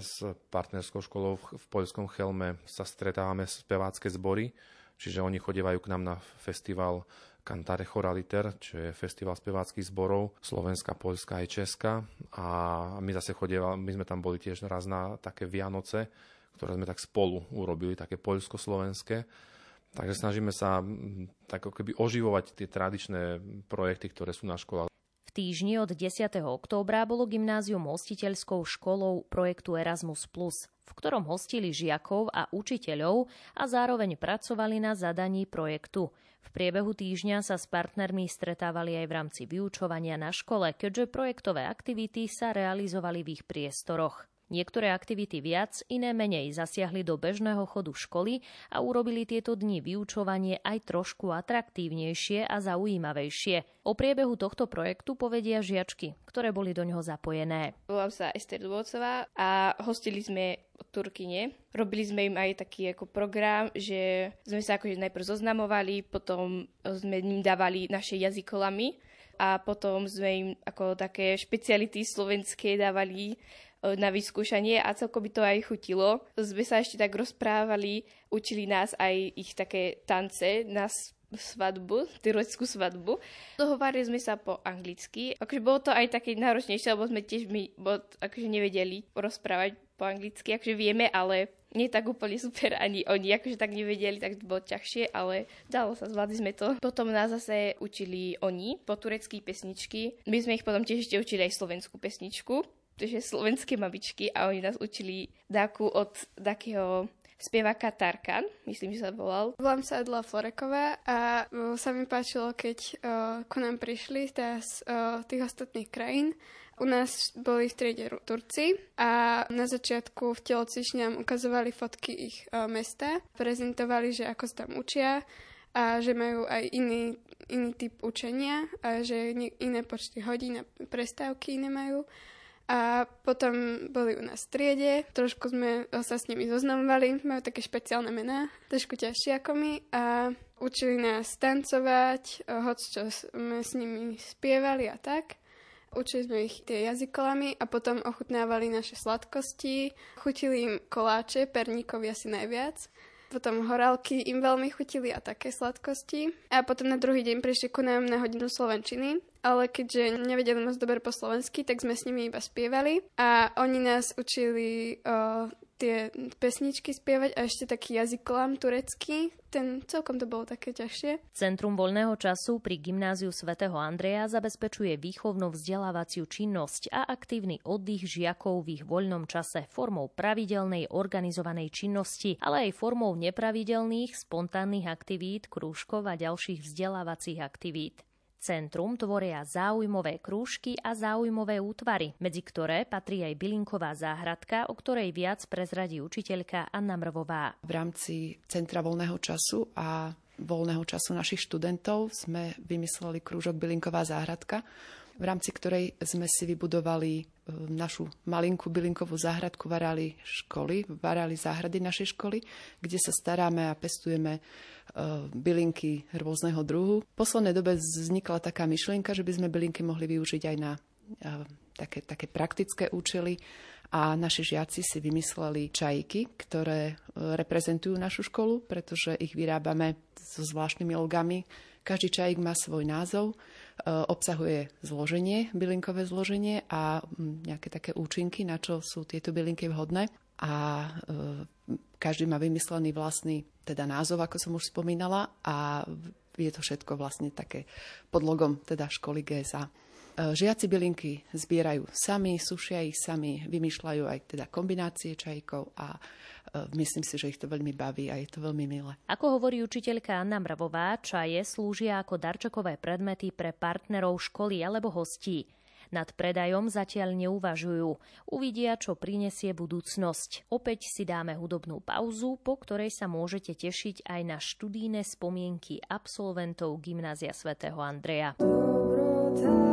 s partnerskou školou v poľskom Chelme sa stretávame spevácké zbory, čiže oni chodievajú k nám na festival Cantare Choraliter, čo je festival speváckých zborov Slovenska, Poľska aj Česka. A my zase chodievali, my sme tam boli tiež raz na také Vianoce, ktoré sme tak spolu urobili, také poľsko-slovenské. Takže snažíme sa tak ako keby oživovať tie tradičné projekty, ktoré sú na školách týždni od 10. októbra bolo gymnázium hostiteľskou školou projektu Erasmus+, v ktorom hostili žiakov a učiteľov a zároveň pracovali na zadaní projektu. V priebehu týždňa sa s partnermi stretávali aj v rámci vyučovania na škole, keďže projektové aktivity sa realizovali v ich priestoroch. Niektoré aktivity viac, iné menej zasiahli do bežného chodu školy a urobili tieto dni vyučovanie aj trošku atraktívnejšie a zaujímavejšie. O priebehu tohto projektu povedia žiačky, ktoré boli do ňoho zapojené. Volám sa Ester Dôcová a hostili sme Turkine. Robili sme im aj taký ako program, že sme sa akože najprv zoznamovali, potom sme im dávali naše jazykolamy a potom sme im ako také špeciality slovenské dávali na vyskúšanie a celkom by to aj chutilo. Sme sa ešte tak rozprávali, učili nás aj ich také tance na svadbu, tureckú svadbu. Dohovárali sme sa po anglicky. Akože bolo to aj také náročnejšie, lebo sme tiež my bod, akože nevedeli rozprávať po anglicky, akože vieme, ale nie tak úplne super, ani oni akože tak nevedeli, tak to bolo ťažšie, ale dalo sa, zvládli sme to. Potom nás zase učili oni po turecký pesničky. My sme ich potom tiež ešte učili aj slovenskú pesničku že slovenské mamičky a oni nás učili dáku od takého spievaká Tarkan, myslím, že sa volal. Volám sa Edla Floreková a sa mi páčilo, keď uh, ku nám prišli z uh, tých ostatných krajín. U nás boli v triede Turci a na začiatku v telocvični nám ukazovali fotky ich uh, mesta, prezentovali, že ako sa tam učia a že majú aj iný, iný typ učenia a že iné počty hodín a prestávky iné majú. A potom boli u nás v triede, trošku sme sa s nimi zoznamovali, majú také špeciálne mená, trošku ťažšie ako my a učili nás tancovať, hoď čo sme s nimi spievali a tak. Učili sme ich tie jazykolami a potom ochutnávali naše sladkosti. Chutili im koláče, perníkovi asi najviac. Potom horálky im veľmi chutili a také sladkosti. A potom na druhý deň prišli ku nám na hodinu slovenčiny, ale keďže nevedeli moc dobre po slovensky, tak sme s nimi iba spievali a oni nás učili o, tie pesničky spievať a ešte taký jazykolám turecký. Ten celkom to bolo také ťažšie. Centrum voľného času pri gymnáziu svätého Andreja zabezpečuje výchovnú vzdelávaciu činnosť a aktívny oddych žiakov v ich voľnom čase formou pravidelnej organizovanej činnosti, ale aj formou nepravidelných spontánnych aktivít, krúžkov a ďalších vzdelávacích aktivít. Centrum tvoria záujmové krúžky a záujmové útvary, medzi ktoré patrí aj bylinková záhradka, o ktorej viac prezradí učiteľka Anna Mrvová. V rámci Centra voľného času a voľného času našich študentov sme vymysleli krúžok Bylinková záhradka, v rámci ktorej sme si vybudovali e, našu malinkú bylinkovú záhradku Varali školy, Varali záhrady našej školy, kde sa staráme a pestujeme e, bylinky rôzneho druhu. V poslednej dobe vznikla taká myšlienka, že by sme bylinky mohli využiť aj na e, také, také praktické účely a naši žiaci si vymysleli čajky, ktoré reprezentujú našu školu, pretože ich vyrábame so zvláštnymi logami. Každý čajík má svoj názov obsahuje zloženie, bylinkové zloženie a mm, nejaké také účinky, na čo sú tieto bylinky vhodné. A e, každý má vymyslený vlastný teda názov, ako som už spomínala, a je to všetko vlastne také pod logom teda školy GSA. E, žiaci bylinky zbierajú sami, sušia ich sami, vymýšľajú aj teda kombinácie čajkov a E, myslím si, že ich to veľmi baví a je to veľmi milé. Ako hovorí učiteľka Anna Mravová, čaje slúžia ako darčokové predmety pre partnerov školy alebo hostí. Nad predajom zatiaľ neuvažujú. Uvidia, čo prinesie budúcnosť. Opäť si dáme hudobnú pauzu, po ktorej sa môžete tešiť aj na študijné spomienky absolventov Gymnázia svätého Andreja. Dobrota.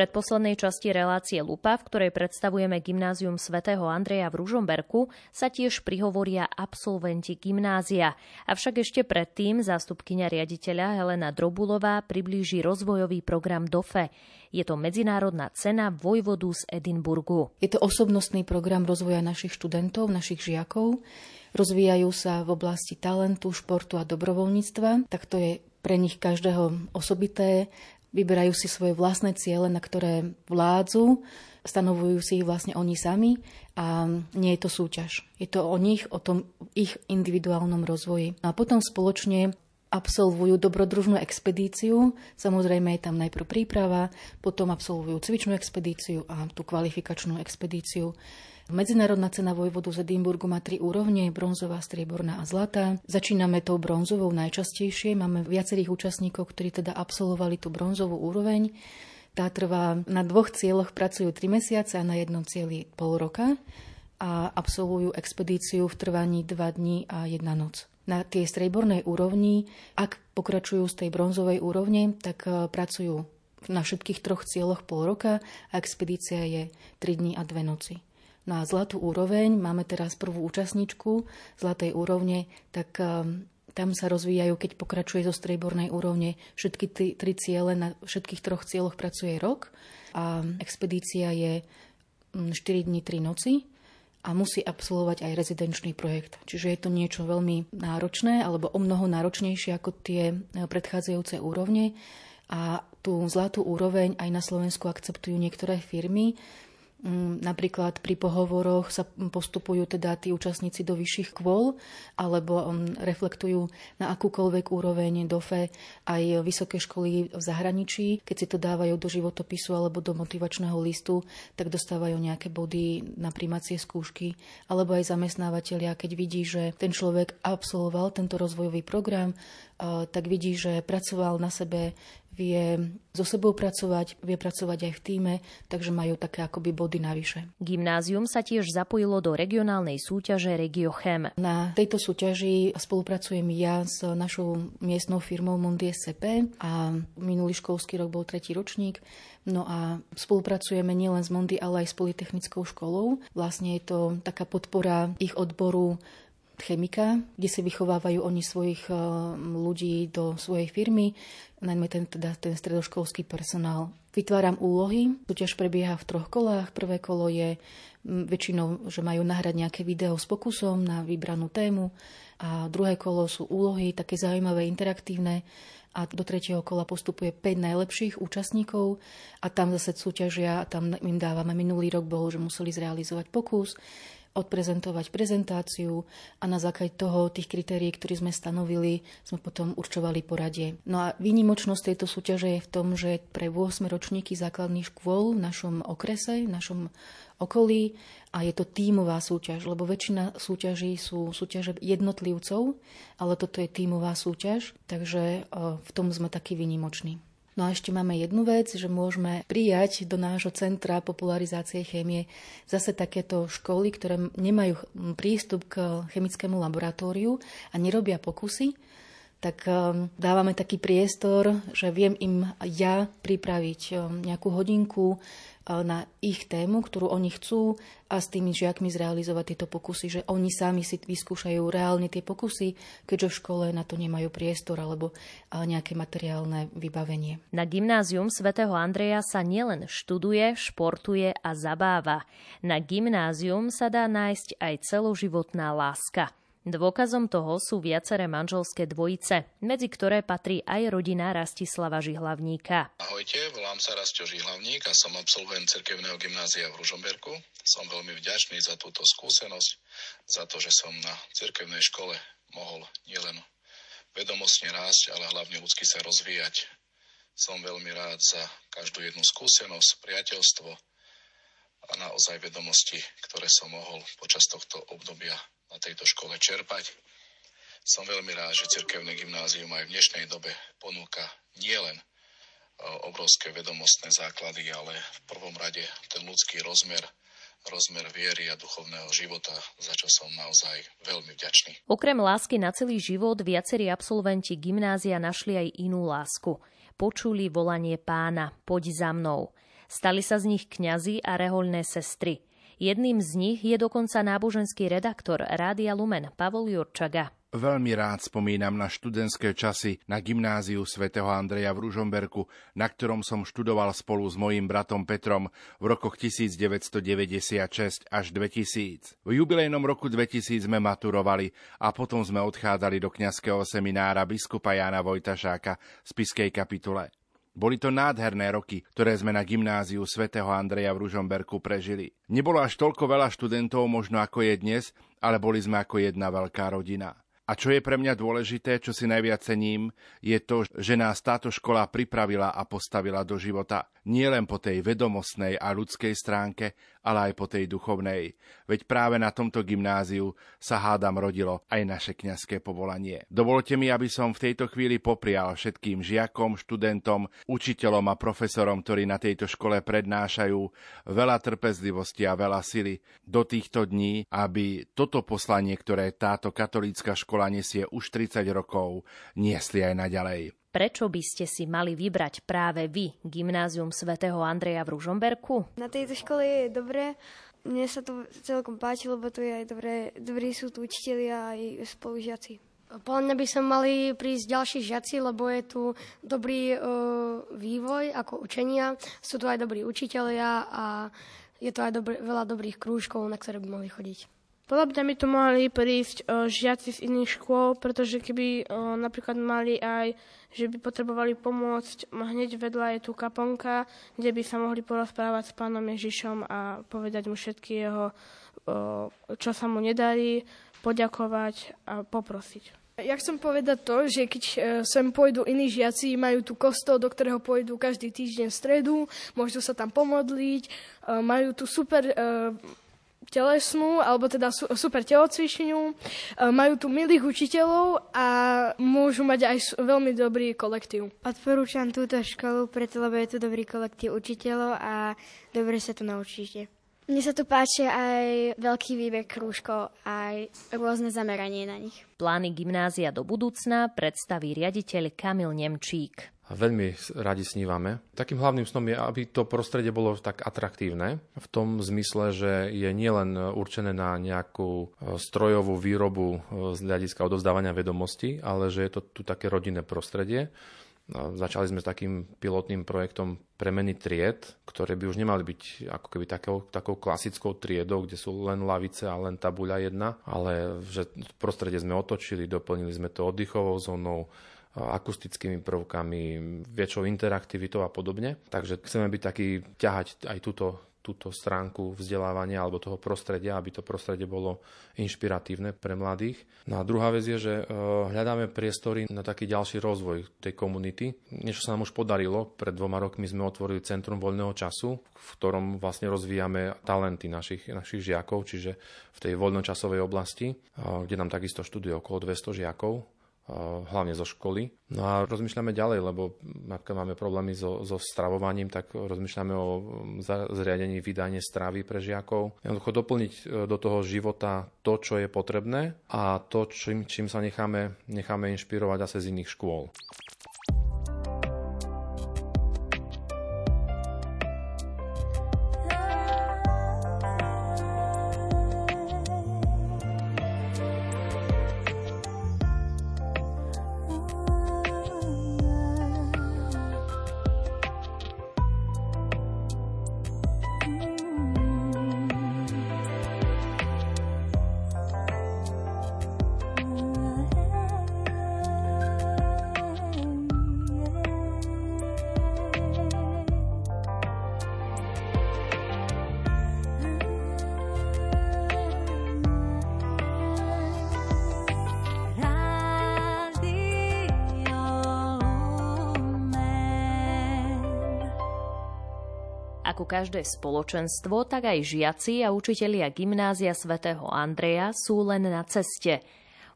Predposlednej časti relácie Lupa, v ktorej predstavujeme gymnázium svätého Andreja v Ružomberku, sa tiež prihovoria absolventi gymnázia. Avšak ešte predtým zástupkynia riaditeľa Helena Drobulová priblíži rozvojový program DOFE. Je to medzinárodná cena vojvodu z Edinburgu. Je to osobnostný program rozvoja našich študentov, našich žiakov. Rozvíjajú sa v oblasti talentu, športu a dobrovoľníctva, tak to je pre nich každého osobité vyberajú si svoje vlastné ciele, na ktoré vládzu, stanovujú si ich vlastne oni sami a nie je to súťaž. Je to o nich, o tom ich individuálnom rozvoji. A potom spoločne absolvujú dobrodružnú expedíciu. Samozrejme je tam najprv príprava, potom absolvujú cvičnú expedíciu a tú kvalifikačnú expedíciu. Medzinárodná cena vojvodu z Edimburgu má tri úrovne, bronzová, strieborná a zlatá. Začíname tou bronzovou najčastejšie. Máme viacerých účastníkov, ktorí teda absolvovali tú bronzovú úroveň. Tá trvá na dvoch cieľoch, pracujú 3 mesiace a na jednom cieli pol roka a absolvujú expedíciu v trvaní 2 dní a jedna noc na tej strejbornej úrovni, ak pokračujú z tej bronzovej úrovne, tak e, pracujú na všetkých troch cieľoch pol roka a expedícia je 3 dní a 2 noci. Na zlatú úroveň máme teraz prvú účastničku zlatej úrovne, tak e, tam sa rozvíjajú, keď pokračuje zo strejbornej úrovne, všetky tri, tri ciele, na všetkých troch cieľoch pracuje rok a expedícia je 4 dní, 3 noci a musí absolvovať aj rezidenčný projekt. Čiže je to niečo veľmi náročné alebo o mnoho náročnejšie ako tie e, predchádzajúce úrovne. A tú zlatú úroveň aj na Slovensku akceptujú niektoré firmy, napríklad pri pohovoroch sa postupujú teda tí účastníci do vyšších kvôl alebo mm, reflektujú na akúkoľvek úroveň DOFE aj vysoké školy v zahraničí. Keď si to dávajú do životopisu alebo do motivačného listu, tak dostávajú nejaké body na primacie skúšky. Alebo aj zamestnávateľia, keď vidí, že ten človek absolvoval tento rozvojový program, tak vidí, že pracoval na sebe vie so sebou pracovať, vie pracovať aj v týme, takže majú také akoby body navyše. Gymnázium sa tiež zapojilo do regionálnej súťaže Regiochem. Na tejto súťaži spolupracujem ja s našou miestnou firmou Mondie SCP a minulý školský rok bol tretí ročník. No a spolupracujeme nielen s Mondi, ale aj s Politechnickou školou. Vlastne je to taká podpora ich odboru chemika, kde si vychovávajú oni svojich eh, ľudí do svojej firmy, najmä ten, teda, ten stredoškolský personál. Vytváram úlohy, súťaž prebieha v troch kolách. Prvé kolo je mm, väčšinou, že majú nahrať nejaké video s pokusom na vybranú tému. A druhé kolo sú úlohy, také zaujímavé, interaktívne. A do tretieho kola postupuje 5 najlepších účastníkov. A tam zase súťažia tam im dávame minulý rok bol, že museli zrealizovať pokus odprezentovať prezentáciu a na základe toho, tých kritérií, ktoré sme stanovili, sme potom určovali poradie. No a výnimočnosť tejto súťaže je v tom, že pre 8 ročníky základných škôl v našom okrese, v našom okolí a je to tímová súťaž, lebo väčšina súťaží sú súťaže jednotlivcov, ale toto je tímová súťaž, takže v tom sme takí výnimoční. No a ešte máme jednu vec, že môžeme prijať do nášho centra popularizácie chémie zase takéto školy, ktoré nemajú prístup k chemickému laboratóriu a nerobia pokusy, tak um, dávame taký priestor, že viem im ja pripraviť um, nejakú hodinku na ich tému, ktorú oni chcú a s tými žiakmi zrealizovať tieto pokusy, že oni sami si vyskúšajú reálne tie pokusy, keďže v škole na to nemajú priestor alebo nejaké materiálne vybavenie. Na gymnázium svätého Andreja sa nielen študuje, športuje a zabáva. Na gymnázium sa dá nájsť aj celoživotná láska. Dôkazom toho sú viaceré manželské dvojice, medzi ktoré patrí aj rodina Rastislava Žihlavníka. Ahojte, volám sa Rastio Žihlavník a som absolvent Cerkevného gymnázia v Ružomberku. Som veľmi vďačný za túto skúsenosť, za to, že som na cirkevnej škole mohol nielen vedomostne rásť, ale hlavne ľudsky sa rozvíjať. Som veľmi rád za každú jednu skúsenosť, priateľstvo a naozaj vedomosti, ktoré som mohol počas tohto obdobia na tejto škole čerpať. Som veľmi rád, že cirkevné gymnázium aj v dnešnej dobe ponúka nielen e, obrovské vedomostné základy, ale v prvom rade ten ľudský rozmer, rozmer viery a duchovného života, za čo som naozaj veľmi vďačný. Okrem lásky na celý život viacerí absolventi gymnázia našli aj inú lásku. Počuli volanie pána, poď za mnou. Stali sa z nich kňazi a rehoľné sestry. Jedným z nich je dokonca náboženský redaktor Rádia Lumen Pavol Jurčaga. Veľmi rád spomínam na študentské časy na gymnáziu svätého Andreja v Ružomberku, na ktorom som študoval spolu s mojím bratom Petrom v rokoch 1996 až 2000. V jubilejnom roku 2000 sme maturovali a potom sme odchádzali do kňazského seminára biskupa Jána Vojtašáka z Piskej kapitule. Boli to nádherné roky, ktoré sme na gymnáziu svätého Andreja v Ružomberku prežili. Nebolo až toľko veľa študentov možno ako je dnes, ale boli sme ako jedna veľká rodina. A čo je pre mňa dôležité, čo si najviac cením, je to, že nás táto škola pripravila a postavila do života. Nie len po tej vedomostnej a ľudskej stránke, ale aj po tej duchovnej. Veď práve na tomto gymnáziu sa hádam rodilo aj naše kňazské povolanie. Dovolte mi, aby som v tejto chvíli poprial všetkým žiakom, študentom, učiteľom a profesorom, ktorí na tejto škole prednášajú veľa trpezlivosti a veľa sily do týchto dní, aby toto poslanie, ktoré táto katolícka škola nesie už 30 rokov, niesli aj naďalej. Prečo by ste si mali vybrať práve vy Gymnázium svätého Andreja v Ružomberku? Na tejto škole je dobré. Mne sa to celkom páči, lebo tu je aj dobré, dobrí sú tu učiteľi a aj spolužiaci. Podľa mňa by sa mali prísť ďalší žiaci, lebo je tu dobrý uh, vývoj ako učenia, sú tu aj dobrí učiteľia a je tu aj dobrý, veľa dobrých krúžkov, na ktoré by mohli chodiť. Podľa mňa by tu mohli prísť o, žiaci z iných škôl, pretože keby o, napríklad mali aj, že by potrebovali pomôcť, hneď vedľa je tu kaponka, kde by sa mohli porozprávať s pánom Ježišom a povedať mu všetky jeho, o, čo sa mu nedarí, poďakovať a poprosiť. Ja chcem povedať to, že keď e, sem pôjdu iní žiaci, majú tu kostol, do ktorého pôjdu každý týždeň v stredu, môžu sa tam pomodliť, e, majú tu super e, telesnú, alebo teda super telocvičňu, e, majú tu milých učiteľov a môžu mať aj veľmi dobrý kolektív. Odporúčam túto školu, preto lebo je tu dobrý kolektív učiteľov a dobre sa tu naučíte. Mne sa tu páči aj veľký výber krúžkov, aj rôzne zameranie na nich. Plány gymnázia do budúcna predstaví riaditeľ Kamil Nemčík veľmi radi snívame. Takým hlavným snom je, aby to prostredie bolo tak atraktívne v tom zmysle, že je nielen určené na nejakú e, strojovú výrobu e, z hľadiska odovzdávania vedomostí, ale že je to tu také rodinné prostredie. Začali sme s takým pilotným projektom premeny tried, ktoré by už nemali byť ako keby takou, takou klasickou triedou, kde sú len lavice a len tabuľa jedna, ale že prostredie sme otočili, doplnili sme to oddychovou zónou, akustickými prvkami, väčšou interaktivitou a podobne. Takže chceme byť taký, ťahať aj túto, túto stránku vzdelávania alebo toho prostredia, aby to prostredie bolo inšpiratívne pre mladých. No a druhá vec je, že e, hľadáme priestory na taký ďalší rozvoj tej komunity. Niečo sa nám už podarilo. Pred dvoma rokmi sme otvorili Centrum voľného času, v ktorom vlastne rozvíjame talenty našich, našich žiakov, čiže v tej voľnočasovej oblasti, e, kde nám takisto študuje okolo 200 žiakov hlavne zo školy. No a rozmýšľame ďalej, lebo ak máme problémy so, so stravovaním, tak rozmýšľame o zriadení vydanie stravy pre žiakov. Jednoducho doplniť e, do toho života to, čo je potrebné a to, čím, čím sa necháme, necháme inšpirovať zase z iných škôl. Ako každé spoločenstvo, tak aj žiaci a učitelia gymnázia svätého Andreja sú len na ceste.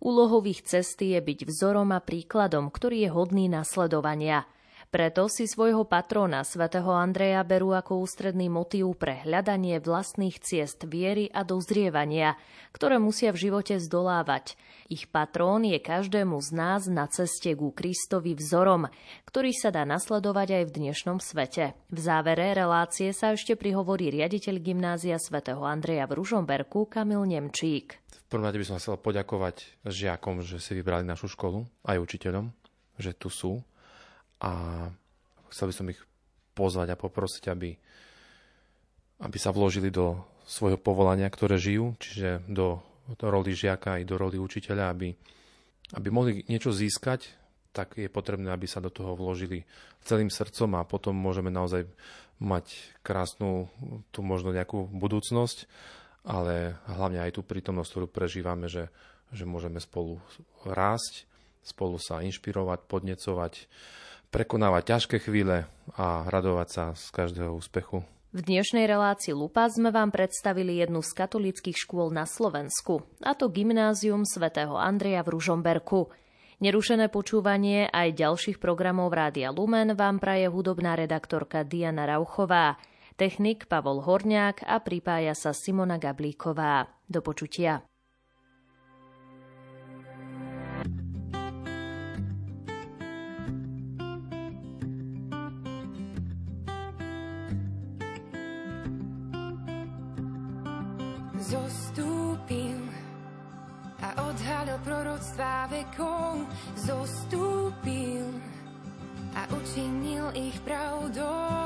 Úlohou ich cesty je byť vzorom a príkladom, ktorý je hodný nasledovania – preto si svojho patróna svätého Andreja berú ako ústredný motív pre hľadanie vlastných ciest viery a dozrievania, ktoré musia v živote zdolávať. Ich patrón je každému z nás na ceste ku Kristovi vzorom, ktorý sa dá nasledovať aj v dnešnom svete. V závere relácie sa ešte prihovorí riaditeľ gymnázia svätého Andreja v Ružomberku Kamil Nemčík. V prvom rade by som chcel poďakovať žiakom, že si vybrali našu školu, aj učiteľom, že tu sú a chcel by som ich pozvať a poprosiť, aby, aby sa vložili do svojho povolania, ktoré žijú, čiže do, do roli žiaka i do roli učiteľa, aby, aby mohli niečo získať tak je potrebné, aby sa do toho vložili celým srdcom a potom môžeme naozaj mať krásnu, tu možno nejakú budúcnosť, ale hlavne aj tú prítomnosť, ktorú prežívame, že, že môžeme spolu rásť, spolu sa inšpirovať, podnecovať, prekonávať ťažké chvíle a radovať sa z každého úspechu. V dnešnej relácii Lupa sme vám predstavili jednu z katolických škôl na Slovensku, a to Gymnázium svätého Andreja v Ružomberku. Nerušené počúvanie aj ďalších programov Rádia Lumen vám praje hudobná redaktorka Diana Rauchová, technik Pavol Horniák a pripája sa Simona Gablíková. Do počutia. Zostúpil a odhalil proroctvá vekov, zostúpil a učinil ich pravdou.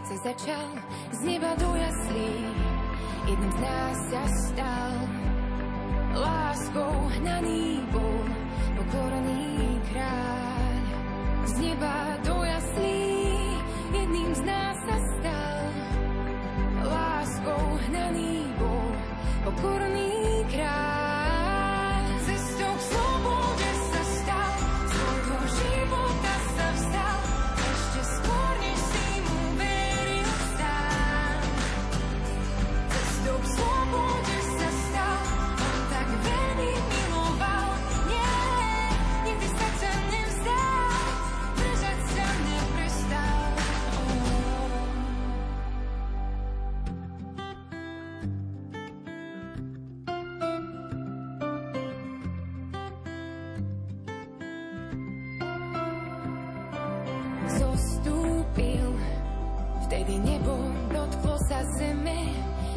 Sa začal. Z neba do jaslí, jedným z nás sa stal. Láskou hnaný bol, pokorný kráľ. Z neba